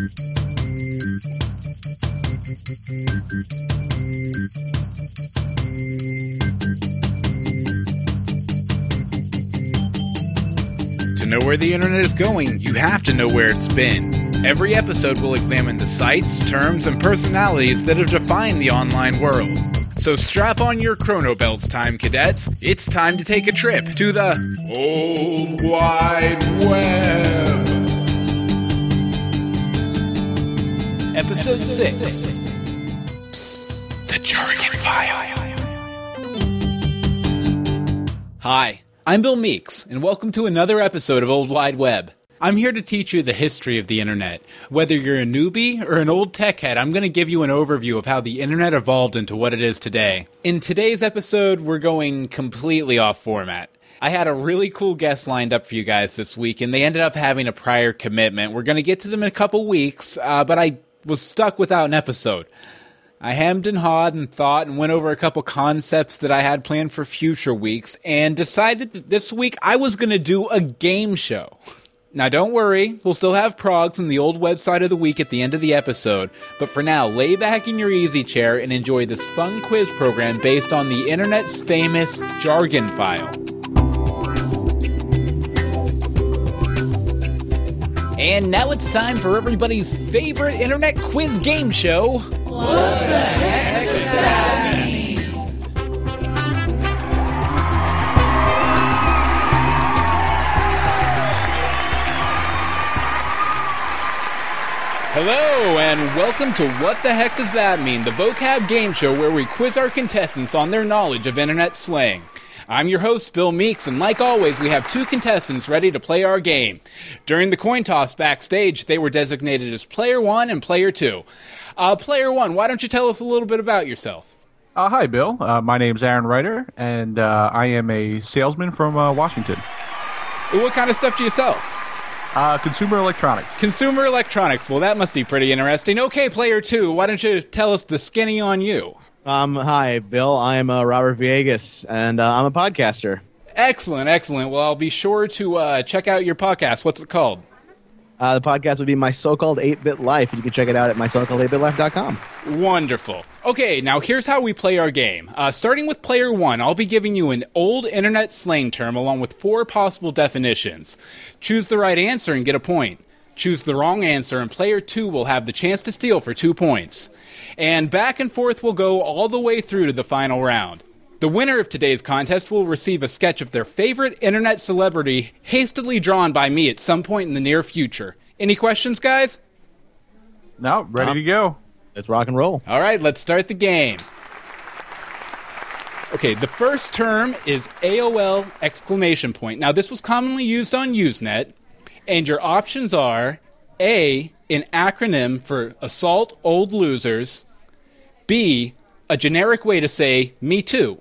To know where the internet is going, you have to know where it's been. Every episode will examine the sites, terms, and personalities that have defined the online world. So strap on your chrono belts, time cadets. It's time to take a trip to the Old Wide Web. Episode 6 Psst, The Jargon File. Hi, I'm Bill Meeks, and welcome to another episode of Old Wide Web. I'm here to teach you the history of the internet. Whether you're a newbie or an old tech head, I'm going to give you an overview of how the internet evolved into what it is today. In today's episode, we're going completely off format. I had a really cool guest lined up for you guys this week, and they ended up having a prior commitment. We're going to get to them in a couple weeks, uh, but I was stuck without an episode. I hemmed and hawed and thought and went over a couple concepts that I had planned for future weeks and decided that this week I was going to do a game show. Now, don't worry, we'll still have progs in the old website of the week at the end of the episode, but for now, lay back in your easy chair and enjoy this fun quiz program based on the internet's famous jargon file. And now it's time for everybody's favorite internet quiz game show. What the heck does that mean? Hello, and welcome to What the Heck Does That Mean? The vocab game show where we quiz our contestants on their knowledge of internet slang. I'm your host, Bill Meeks, and like always, we have two contestants ready to play our game. During the coin toss backstage, they were designated as Player 1 and Player 2. Uh, player 1, why don't you tell us a little bit about yourself? Uh, hi, Bill. Uh, my name's Aaron Ryder, and uh, I am a salesman from uh, Washington. What kind of stuff do you sell? Uh, consumer electronics. Consumer electronics. Well, that must be pretty interesting. Okay, player two, why don't you tell us the skinny on you? Um, hi, Bill. I'm uh, Robert Viegas, and uh, I'm a podcaster. Excellent, excellent. Well, I'll be sure to uh, check out your podcast. What's it called? Uh, the podcast would be My So-Called 8-Bit Life, you can check it out at mysocalled8bitlife.com. Wonderful. Okay, now here's how we play our game. Uh, starting with player one, I'll be giving you an old internet slang term along with four possible definitions. Choose the right answer and get a point. Choose the wrong answer, and player two will have the chance to steal for two points. And back and forth will go all the way through to the final round. The winner of today's contest will receive a sketch of their favorite internet celebrity hastily drawn by me at some point in the near future. Any questions, guys? No, ready to go. Let's rock and roll. All right, let's start the game. Okay, the first term is AOL exclamation point. Now, this was commonly used on Usenet, and your options are A, an acronym for Assault Old Losers, B, a generic way to say me too,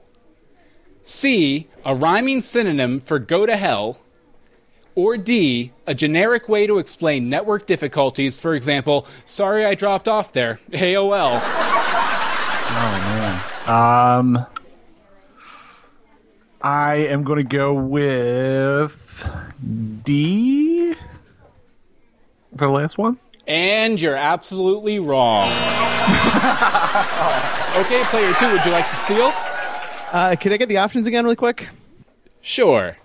C, a rhyming synonym for go to hell, or D, a generic way to explain network difficulties, for example, sorry I dropped off there, AOL. Oh man. Um, I am going to go with D for the last one. And you're absolutely wrong. okay, player two, would you like to steal? Uh, can I get the options again, really quick? Sure.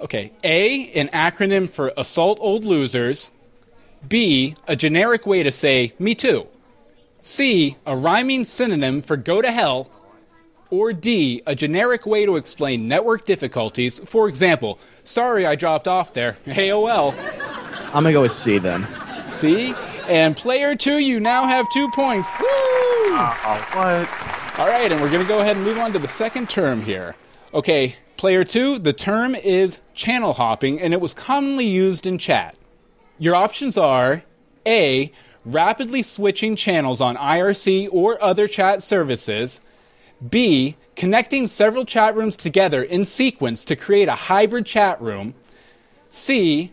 Okay, A, an acronym for Assault Old Losers. B, a generic way to say me too. C, a rhyming synonym for go to hell. Or D, a generic way to explain network difficulties. For example, sorry I dropped off there. AOL. I'm gonna go with C then. C, and player two, you now have two points. Woo! Oh, what? All right, and we're going to go ahead and move on to the second term here. Okay, player two, the term is channel hopping, and it was commonly used in chat. Your options are A, rapidly switching channels on IRC or other chat services, B, connecting several chat rooms together in sequence to create a hybrid chat room, C,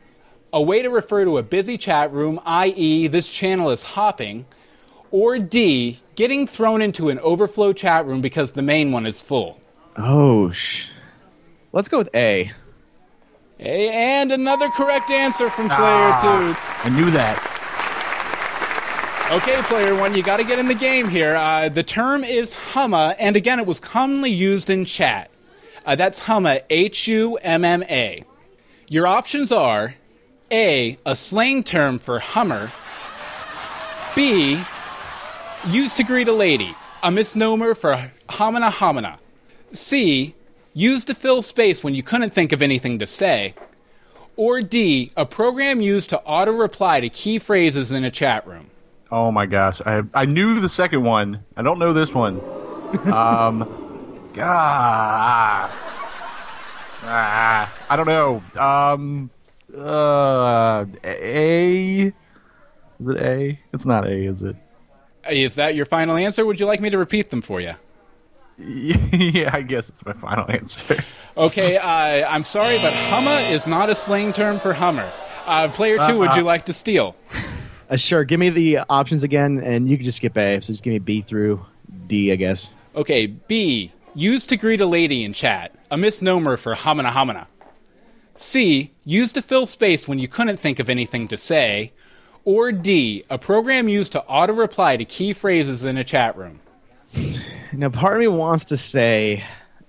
a way to refer to a busy chat room, i.e., this channel is hopping, or D, getting thrown into an overflow chat room because the main one is full. Oh, sh. Let's go with A. A, and another correct answer from player Ah. two. I knew that. Okay, player one, you got to get in the game here. Uh, the term is humma, and again, it was commonly used in chat. Uh, that's humma, H U M M A. Your options are A, a slang term for hummer, B, used to greet a lady, a misnomer for homina homina, C, used to fill space when you couldn't think of anything to say, or D, a program used to auto reply to key phrases in a chat room. Oh my gosh, I I knew the second one. I don't know this one. Um, God, ah, I don't know. Um, uh, A. Is it A? It's not A, is it? Is that your final answer? Would you like me to repeat them for you? yeah, I guess it's my final answer. Okay, uh, I'm sorry, but humma is not a slang term for Hummer. Uh, player 2 would Uh-uh. you like to steal? Uh, sure. Give me the options again, and you can just skip A. So just give me B through D, I guess. Okay, B. Used to greet a lady in chat, a misnomer for homina homina. C. Used to fill space when you couldn't think of anything to say. Or D. A program used to auto reply to key phrases in a chat room. Now, part of me wants to say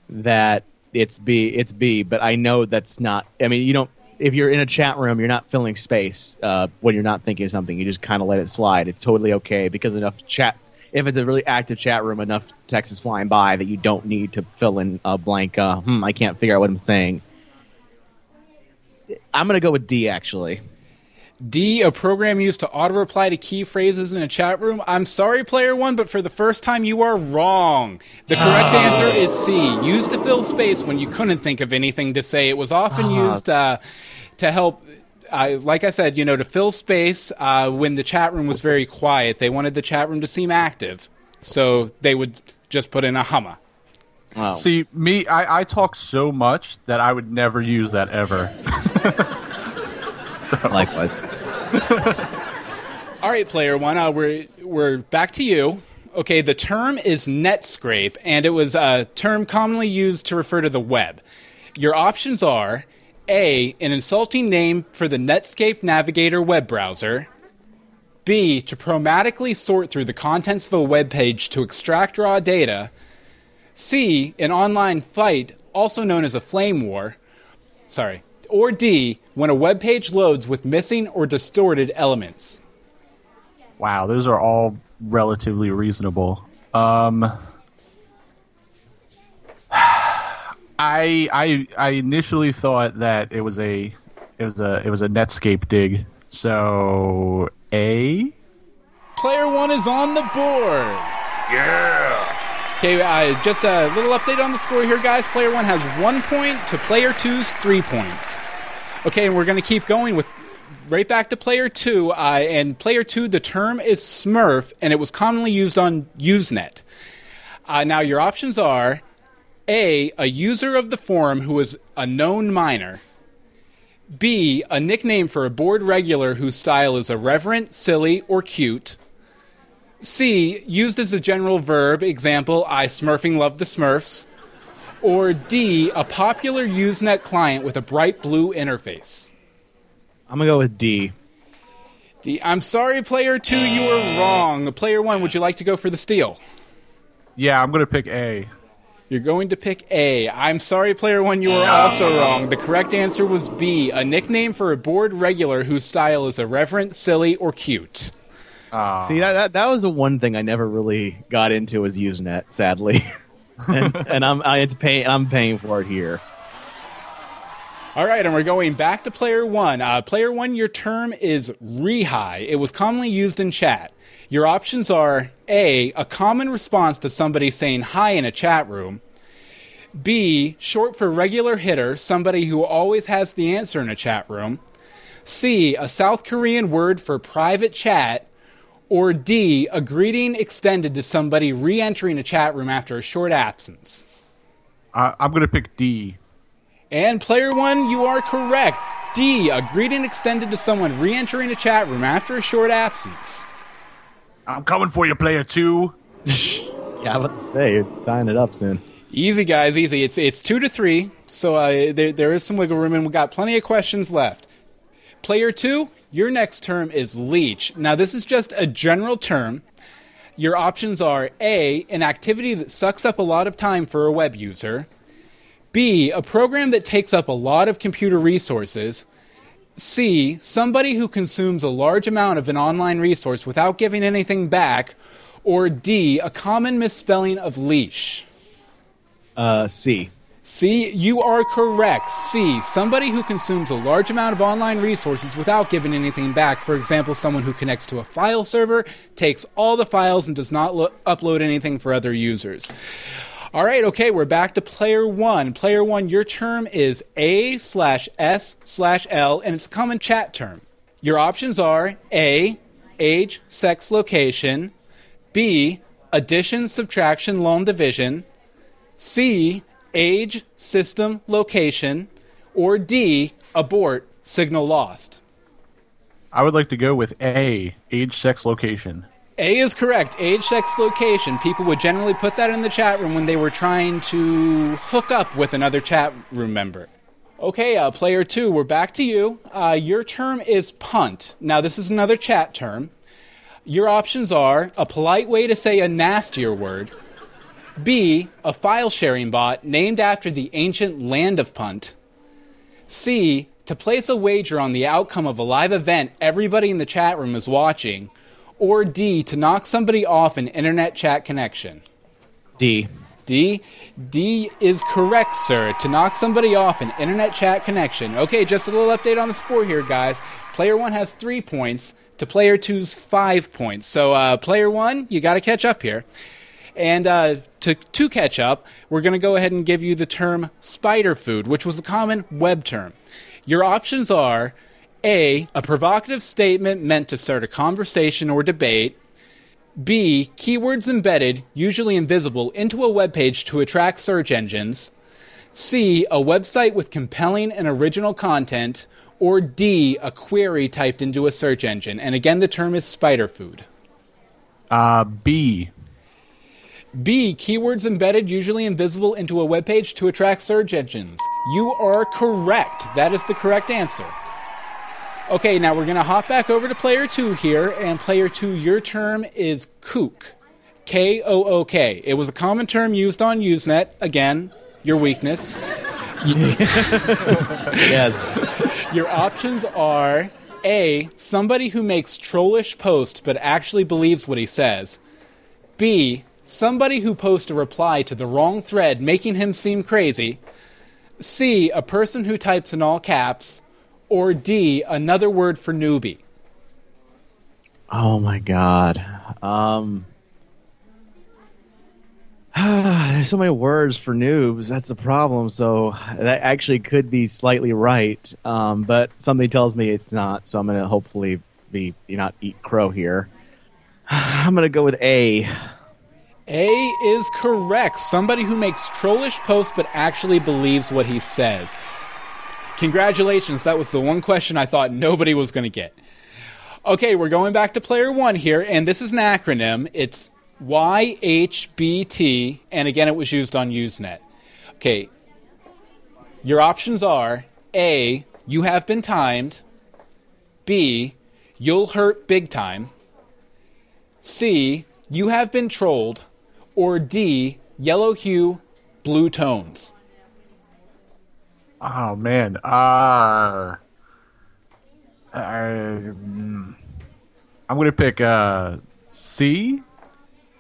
that it's B. It's B, but I know that's not. I mean, you don't. If you're in a chat room, you're not filling space uh, when you're not thinking of something. You just kind of let it slide. It's totally okay because enough chat. If it's a really active chat room, enough text is flying by that you don't need to fill in a blank. Uh, hmm, I can't figure out what I'm saying. I'm gonna go with D. Actually, D, a program used to auto reply to key phrases in a chat room. I'm sorry, player one, but for the first time, you are wrong. The correct answer is C, used to fill space when you couldn't think of anything to say. It was often used uh, to help. Uh, like I said, you know, to fill space uh, when the chat room was very quiet. They wanted the chat room to seem active, so they would just put in a humma. wow. See, me, I, I talk so much that I would never use that ever. likewise. All right, player one, uh, we're we're back to you. Okay, the term is Netscrape, and it was a term commonly used to refer to the web. Your options are A, an insulting name for the Netscape Navigator web browser. B, to chromatically sort through the contents of a web page to extract raw data. C, an online fight, also known as a flame war. Sorry. Or D, when a web page loads with missing or distorted elements. Wow, those are all relatively reasonable. Um, I I I initially thought that it was a it was a it was a Netscape dig. So A. Player one is on the board. Yeah. Okay, uh, just a little update on the score here, guys. Player one has one point to player two's three points. Okay, and we're going to keep going with right back to player two. Uh, and player two, the term is Smurf, and it was commonly used on Usenet. Uh, now, your options are A, a user of the forum who is a known minor. B, a nickname for a board regular whose style is irreverent, silly, or cute. C, used as a general verb, example, I smurfing love the Smurfs. Or D, a popular Usenet client with a bright blue interface. I'm gonna go with D. D, I'm sorry, player two, you were wrong. Player one, would you like to go for the steal? Yeah, I'm gonna pick A. You're going to pick A. I'm sorry, player one, you were also wrong. The correct answer was B, a nickname for a board regular whose style is irreverent, silly, or cute. Ah. See that, that that was the one thing I never really got into was Usenet, sadly, and, and I'm I, it's pay, I'm paying for it here. All right, and we're going back to player one. Uh, player one, your term is rehi. It was commonly used in chat. Your options are A, a common response to somebody saying hi in a chat room. B, short for regular hitter, somebody who always has the answer in a chat room. C, a South Korean word for private chat. Or D, a greeting extended to somebody re entering a chat room after a short absence. I, I'm gonna pick D. And player one, you are correct. D, a greeting extended to someone re entering a chat room after a short absence. I'm coming for you, player two. Yeah, I'm about to say you're tying it up soon. Easy, guys, easy. It's it's two to three, so uh, there, there is some wiggle room, and we've got plenty of questions left. Player two, Your next term is leech. Now, this is just a general term. Your options are A, an activity that sucks up a lot of time for a web user, B, a program that takes up a lot of computer resources, C, somebody who consumes a large amount of an online resource without giving anything back, or D, a common misspelling of leash. Uh, C. C, you are correct. C, somebody who consumes a large amount of online resources without giving anything back. For example, someone who connects to a file server, takes all the files, and does not lo- upload anything for other users. All right, okay, we're back to player one. Player one, your term is A slash S slash L, and it's a common chat term. Your options are A, age, sex, location, B, addition, subtraction, long division, C, age, system, location, or D, abort, signal lost. I would like to go with A, age, sex, location. A is correct. Age, sex, location. People would generally put that in the chat room when they were trying to hook up with another chat room member. Okay, uh, player two, we're back to you. Uh, your term is punt. Now, this is another chat term. Your options are a polite way to say a nastier word, B, a file sharing bot named after the ancient land of punt, C, to place a wager on the outcome of a live event everybody in the chat room is watching, or D, to knock somebody off an internet chat connection? D. D. D is correct, sir. To knock somebody off an internet chat connection. Okay, just a little update on the score here, guys. Player one has three points to player two's five points. So, uh, player one, you got to catch up here. And uh, to, to catch up, we're going to go ahead and give you the term spider food, which was a common web term. Your options are A, a provocative statement meant to start a conversation or debate. B, keywords embedded, usually invisible, into a web page to attract search engines. C, a website with compelling and original content. Or D, a query typed into a search engine. And again, the term is spider food. Uh, B. B, keywords embedded, usually invisible, into a web page to attract search engines. You are correct. That is the correct answer. Okay, now we're going to hop back over to player two here, and player two, your term is kook. K O O K. It was a common term used on Usenet. Again, your weakness. Yes. Your options are A, somebody who makes trollish posts but actually believes what he says. B, somebody who posts a reply to the wrong thread making him seem crazy. C, a person who types in all caps. Or D, another word for newbie. oh my god. Um. There's so many words for noobs. That's the problem. So that actually could be slightly right, um, but something tells me it's not. So I'm gonna hopefully be not eat crow here. I'm gonna go with A. A is correct. Somebody who makes trollish posts but actually believes what he says. Congratulations, that was the one question I thought nobody was going to get. Okay, we're going back to player one here, and this is an acronym. It's YHBT, and again, it was used on Usenet. Okay, your options are A, you have been timed, B, you'll hurt big time, C, you have been trolled, or D, yellow hue, blue tones. Oh man. Uh, I, mm, I'm gonna pick uh, C.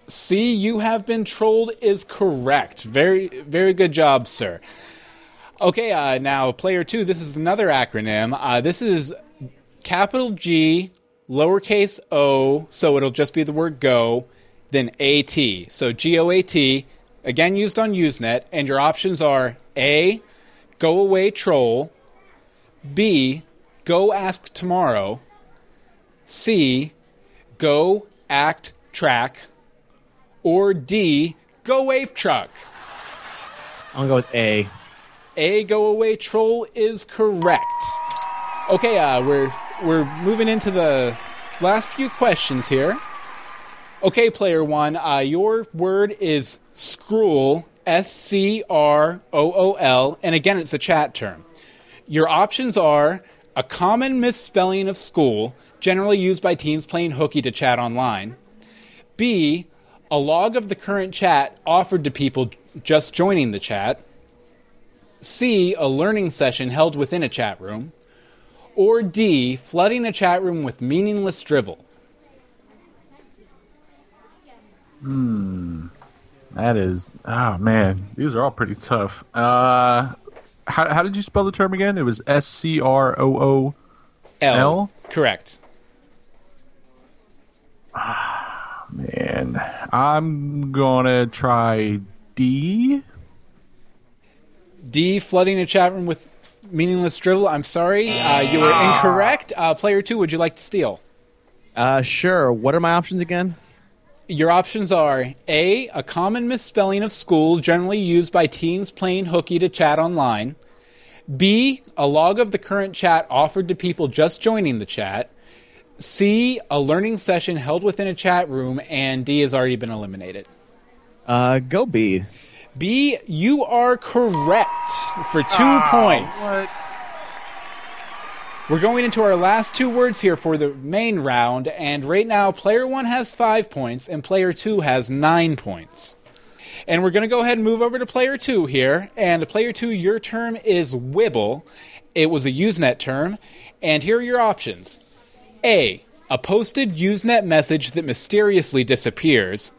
C, you have been trolled is correct. Very, very good job, sir. Okay, uh, now player two. This is another acronym. Uh, this is capital G, lowercase o, so it'll just be the word go, then AT. So G O A T, again used on Usenet, and your options are A, go away troll, B, go ask tomorrow, C, go act track, or D, go wave truck. I'm gonna go with A. A go away troll is correct. Okay, uh, we're we're moving into the last few questions here. Okay, player one, uh, your word is scroll, S C R O O L, and again, it's a chat term. Your options are a common misspelling of school, generally used by teams playing hooky to chat online. B, a log of the current chat offered to people just joining the chat. C, a learning session held within a chat room. Or D, flooding a chat room with meaningless drivel. That is, oh man, these are all pretty tough. Uh, how, how did you spell the term again? It was S C R O O L. Correct. Ah, man, I'm gonna try D. D, flooding a chat room with meaningless drivel. I'm sorry, uh, you were incorrect. Uh, player two, would you like to steal? Uh, sure. What are my options again? Your options are A, a common misspelling of school generally used by teens playing hooky to chat online. B, a log of the current chat offered to people just joining the chat. C, a learning session held within a chat room. And D has already been eliminated. Uh, go B. B, you are correct for two points. What? We're going into our last two words here for the main round, and right now, player one has five points, and player two has nine points. And we're going to go ahead and move over to player two here. And player two, your term is Wibble. It was a Usenet term. And here are your options A, a posted Usenet message that mysteriously disappears.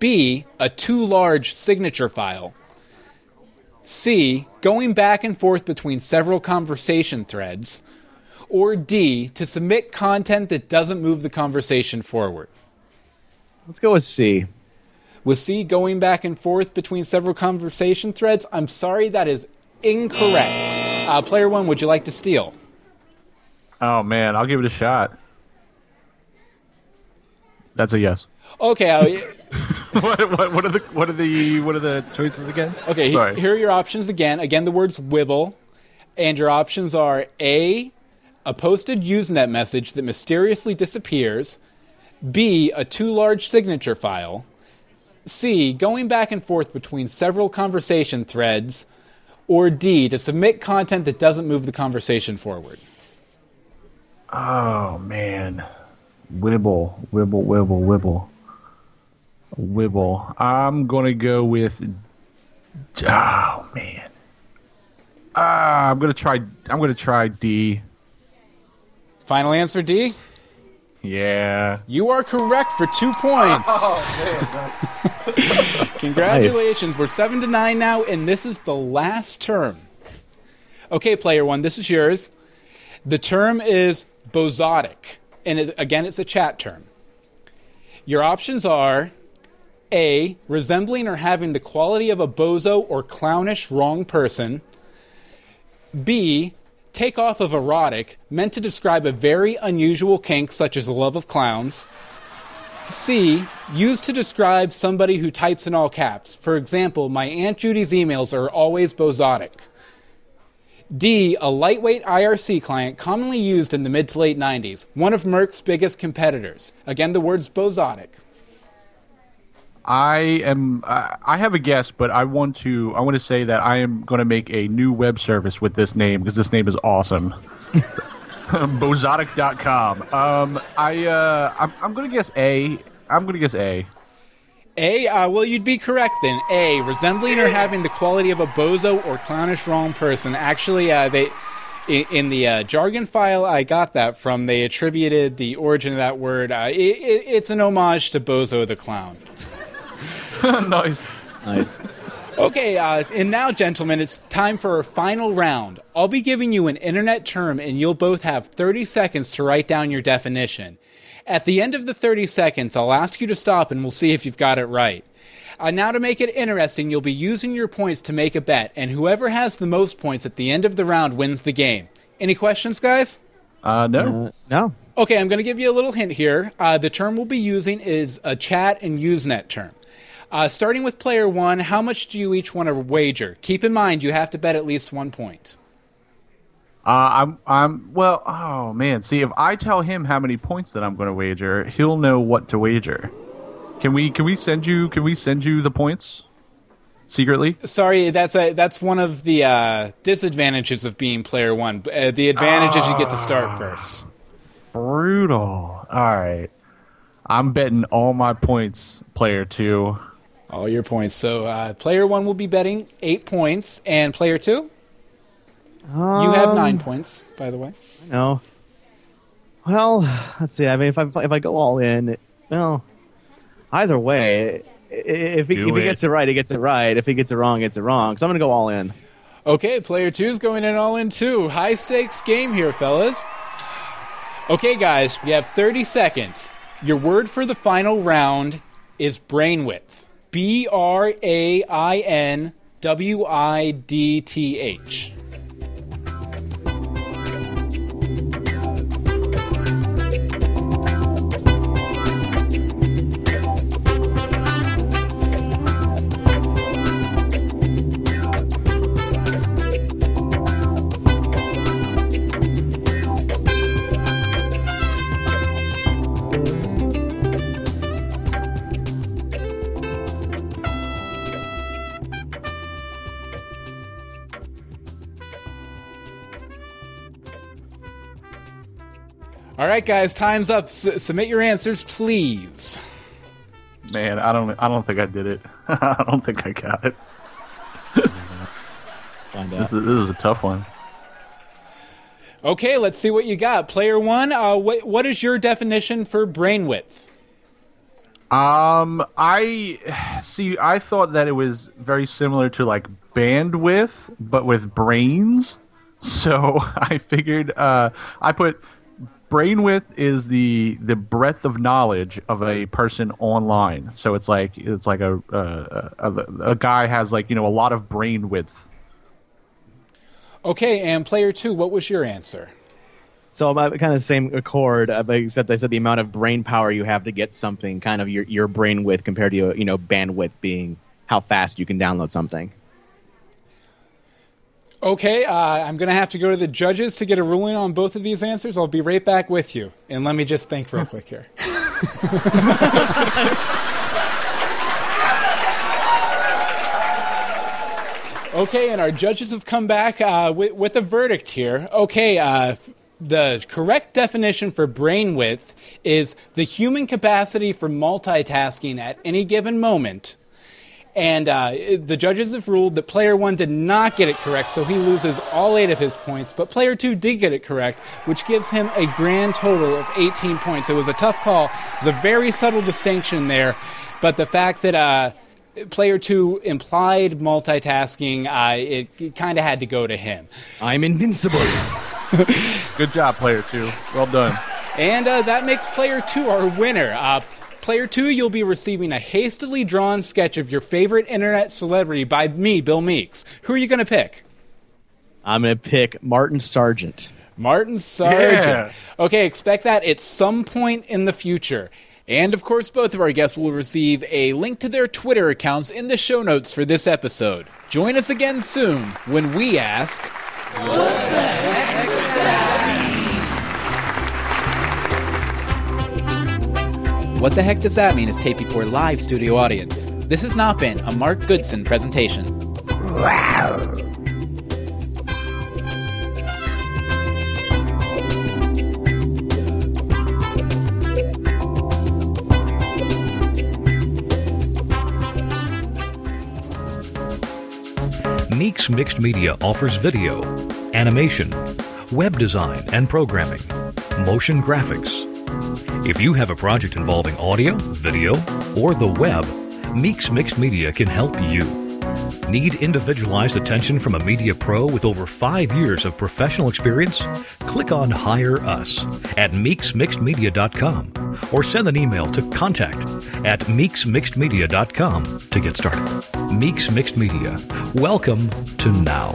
B, a too large signature file. C, going back and forth between several conversation threads. Or D, to submit content that doesn't move the conversation forward. Let's go with C. With C going back and forth between several conversation threads, I'm sorry, that is incorrect. Uh, player one, would you like to steal? Oh man, I'll give it a shot. That's a yes. Okay, uh, what, what, what are the what are the what are the choices again? okay. Sorry. Here are your options again. Again, the words "wibble," and your options are A, a posted Usenet message that mysteriously disappears. B, a too large signature file. C, going back and forth between several conversation threads. Or D, to submit content that doesn't move the conversation forward. Oh man, wibble, wibble, wibble, wibble, wibble. I'm gonna go with. Oh man. Ah, I'm gonna try. I'm gonna try D. Final answer D? Yeah. You are correct for two points. Oh, Congratulations. We're seven to nine now, and this is the last term. Okay, player one, this is yours. The term is bozotic, and it, again, it's a chat term. Your options are A, resembling or having the quality of a bozo or clownish wrong person. B, takeoff of erotic, meant to describe a very unusual kink such as love of clowns. C, used to describe somebody who types in all caps. For example, my Aunt Judy's emails are always bozotic. D, a lightweight IRC client commonly used in the mid to late 90s, one of mIRC's biggest competitors. Again, the word's bozotic. I am. I have a guess, but I want to. I want to say that I am going to make a new web service with this name because this name is awesome. Bozotic.com. Um, I. Uh, I'm, I'm going to guess A. I'm going to guess A. A, uh, well, you'd be correct then. A, resembling or having the quality of a bozo or clownish wrong person. Actually, uh, they in, in the uh, jargon file I got that from, they attributed the origin of that word. Uh, it, it, it's an homage to Bozo the Clown. nice. Nice. Okay, uh, and now, gentlemen, it's time for our final round. I'll be giving you an internet term, and you'll both have 30 seconds to write down your definition. At the end of the 30 seconds, I'll ask you to stop, and we'll see if you've got it right. Uh, now, to make it interesting, you'll be using your points to make a bet, and whoever has the most points at the end of the round wins the game. Any questions, guys? Uh, no. Uh, no. Okay, I'm going to give you a little hint here. Uh, the term we'll be using is a chat and Usenet term. Uh, starting with player one, how much do you each want to wager? Keep in mind, you have to bet at least one point. Uh, I'm. I'm. Well. Oh man. See, if I tell him how many points that I'm going to wager, he'll know what to wager. Can we? Can we send you? Can we send you the points? secretly. Sorry, that's a that's one of the uh, disadvantages of being player one. Uh, the advantage is you get to start first. Brutal. All right. I'm betting all my points, player two. All your points. So uh, player one will be betting eight points, and player two, Um, you have nine points, by the way. No. Well, let's see. I mean, if I if I go all in, well, either way, i- if he, if he gets it right, he gets it right. If he gets it wrong, he gets it wrong. So I'm gonna go all in. Okay, player too is going in all in two. High stakes game here, fellas. Okay, guys, you have 30 seconds. Your word for the final round is brain width. B R A I N W I D T H. right, guys, time's up. S- submit your answers, please. Man, I don't. I don't think I did it. I don't think I got it. Find This is, this is a tough one. Okay, let's see what you got. Player one, uh, what, what is your definition for brain width? Um, I see. I thought that it was very similar to like bandwidth, but with brains. So I figured uh, I put brain width is the the breadth of knowledge of a person online. So it's like it's like a a, a, a guy has like you know a lot of brain width. Okay, and player two, what was your answer? So I'm kind of the same accord, uh, but except I said the amount of brain power you have to get something, kind of your your brain width compared to you know bandwidth being how fast you can download something. Okay, uh, I'm going to have to go to the judges to get a ruling on both of these answers. I'll be right back with you. And let me just think real quick here. okay, and our judges have come back uh, with, with a verdict here. Okay, uh, the correct definition for brain width is the human capacity for multitasking at any given moment. And uh, the judges have ruled that player one did not get it correct, so he loses all eight of his points. But player two did get it correct, which gives him a grand total of 18 points. It was a tough call. It was a very subtle distinction there. But the fact that uh, player two implied multitasking, uh, it, it kind of had to go to him. I'm invincible. Good job, player two. Well done. And uh, that makes player two our winner. Uh, player two, you'll be receiving a hastily drawn sketch of your favorite internet celebrity by me, Bill Meeks. Who are you going to pick? I'm gonna pick Martin Sargent. Martin Sargent. Yeah. Okay, expect that at some point in the future. And of course, both of our guests will receive a link to their Twitter accounts in the show notes for this episode. Join us again soon when we ask. What the heck does that mean is taped before live studio audience? This has not been a Mark Goodson presentation. Meeks Mixed Media offers video, animation, web design and programming, motion graphics. If you have a project involving audio, video, or the web, Meeks Mixed Media can help you. Need individualized attention from a media pro with over five years of professional experience? Click on Hire Us at meeksmixedmedia.com or send an email to contact at meeksmixedmedia.com to get started. Meeks Mixed Media. Welcome to now.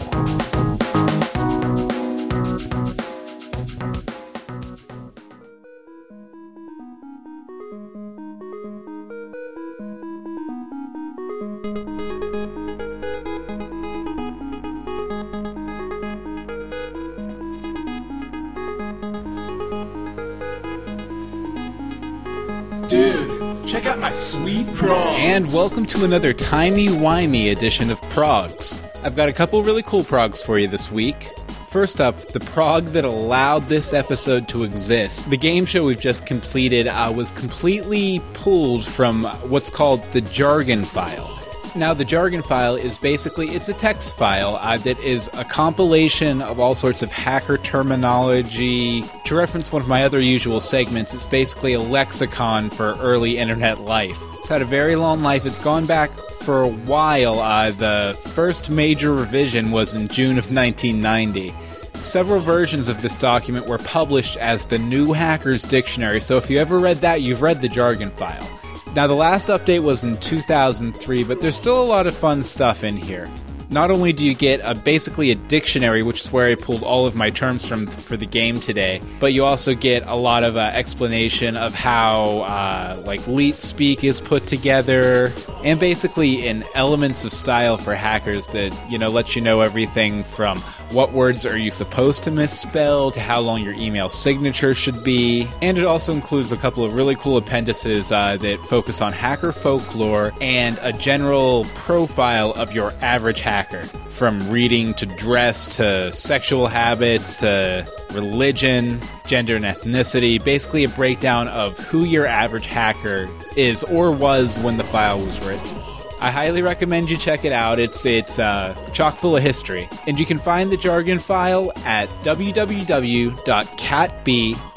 And welcome to another timey-wimey edition of Progs. I've got a couple really cool progs for you this week. First up, the prog that allowed this episode to exist. The game show we've just completed uh, was completely pulled from what's called the jargon file. Now, the jargon file is basically it's a text file uh, that is a compilation of all sorts of hacker terminology. To reference one of my other usual segments, it's basically a lexicon for early internet life. It's had a very long life. It's gone back for a while. Uh, the first major revision was in June of 1990. Several versions of this document were published as the New Hackers Dictionary, so if you ever read that, you've read the jargon file. Now, the last update was in 2003, but there's still a lot of fun stuff in here. Not only do you get a basically a dictionary, which is where I pulled all of my terms from for the game today, but you also get a lot of uh, explanation of how uh, like leet speak is put together, and basically in elements of style for hackers that you know let you know everything from what words are you supposed to misspell to how long your email signature should be. And it also includes a couple of really cool appendices uh, that focus on hacker folklore and a general profile of your average hacker. From reading to dress to sexual habits to religion, gender, and ethnicity. Basically, a breakdown of who your average hacker is or was when the file was written. I highly recommend you check it out. It's it's uh, chock full of history, and you can find the jargon file at www.catb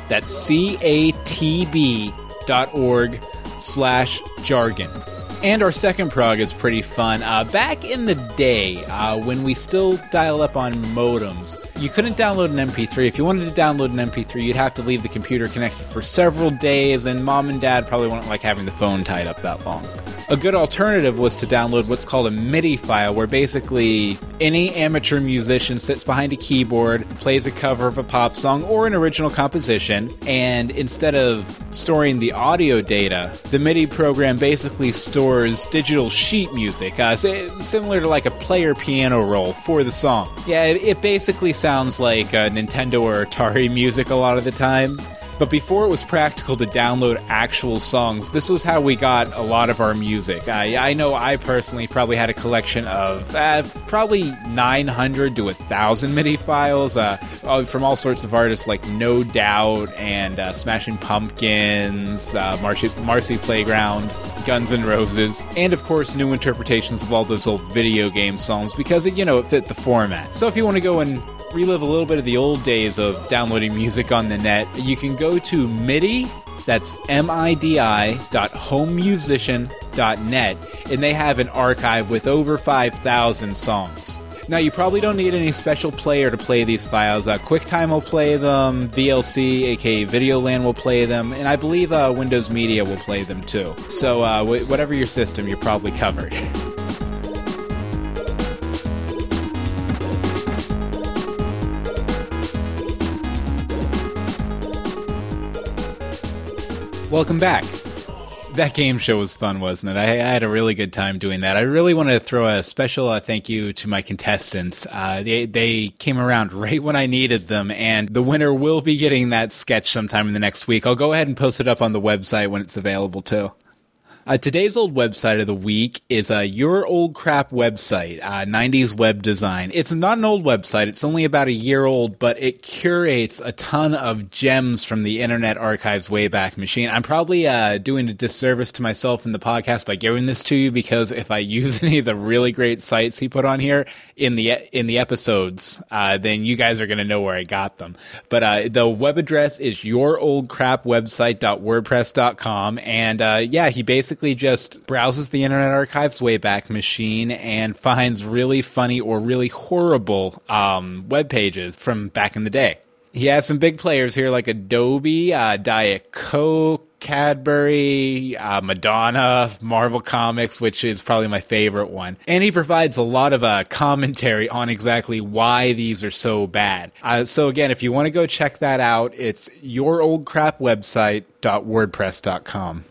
that's c a t b dot org slash jargon. And our second prog is pretty fun. Uh, back in the day, uh, when we still dial up on modems, you couldn't download an MP3. If you wanted to download an MP3, you'd have to leave the computer connected for several days, and mom and dad probably wouldn't like having the phone tied up that long. A good alternative was to download what's called a MIDI file, where basically any amateur musician sits behind a keyboard, plays a cover of a pop song or an original composition, and instead of storing the audio data, the MIDI program basically stores digital sheet music, uh, similar to like a player piano roll for the song. Yeah, it, basically sounds like uh, Nintendo or Atari music a lot of the time. But before it was practical to download actual songs, this was how we got a lot of our music. I, I know I personally probably had a collection of uh, probably 900 to 1,000 MIDI files uh, from all sorts of artists like No Doubt and uh, Smashing Pumpkins, uh, Marcy, Marcy Playground, Guns N' Roses, and of course new interpretations of all those old video game songs because, it, you know, it fit the format. So if you want to go and relive a little bit of the old days of downloading music on the net, you can go to MIDI, that's M-I-D-I dot homemusician.net, and they have an archive with over 5,000 songs. Now, you probably don't need any special player to play these files. Uh, QuickTime will play them, VLC, aka VideoLAN, will play them, and I believe uh, Windows Media will play them too. So, uh, whatever your system, you're probably covered. Welcome back. That game show was fun, wasn't it? I, I, had a really good time doing that. I really want to throw a special uh, thank you to my contestants. Uh, they they came around right when I needed them, and the winner will be getting that sketch sometime in the next week. I'll go ahead and post it up on the website when it's available too. Uh, today's old website of the week is uh, Your Old Crap website, uh, 90s web design. It's not an old website, it's only about a year old, but it curates a ton of gems from the Internet Archive's Wayback Machine. I'm probably uh, doing a disservice to myself in the podcast by giving this to you because if I use any of the really great sites he put on here in the in the episodes, uh, then you guys are going to know where I got them. But uh, the web address is youroldcrapwebsite.wordpress.com, and yeah, he basically basically just browses the Internet Archive's Wayback Machine and finds really funny or really horrible um, web pages from back in the day. He has some big players here like Adobe, uh, Diet Coke, Cadbury, uh, Madonna, Marvel Comics, which is probably my favorite one. And he provides a lot of uh, commentary on exactly why these are so bad. Uh, so, again, if you want to go check that out, it's youroldcrapwebsite.wordpress.com.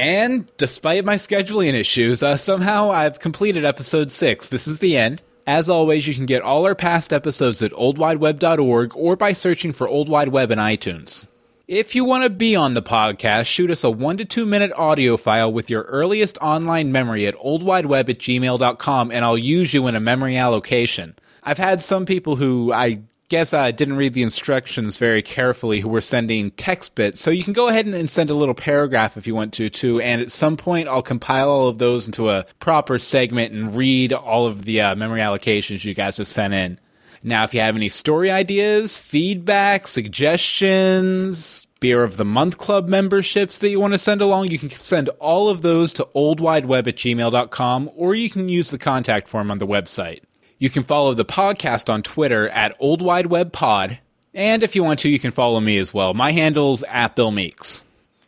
And despite my scheduling issues, uh, somehow I've completed episode six. This is the end. As always, you can get all our past episodes at oldwideweb.org or by searching for Old Wide Web in iTunes. If you want to be on the podcast, shoot us a one to two minute audio file with your earliest online memory at oldwideweb at gmail.com and I'll use you in a memory allocation. I've had some people who I guess I didn't read the instructions very carefully who were sending text bits. So you can go ahead and send a little paragraph if you want to, too. And at some point, I'll compile all of those into a proper segment and read all of the uh, memory allocations you guys have sent in. Now, if you have any story ideas, feedback, suggestions, Beer of the Month Club memberships that you want to send along, you can send all of those to oldwideweb at gmail.com or you can use the contact form on the website. You can follow the podcast on Twitter at Old Wide Web Pod. And if you want to, you can follow me as well. My handle's at Bill Meeks.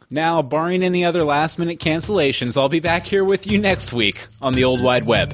Now, barring any other last minute cancellations, I'll be back here with you next week on the Old Wide Web.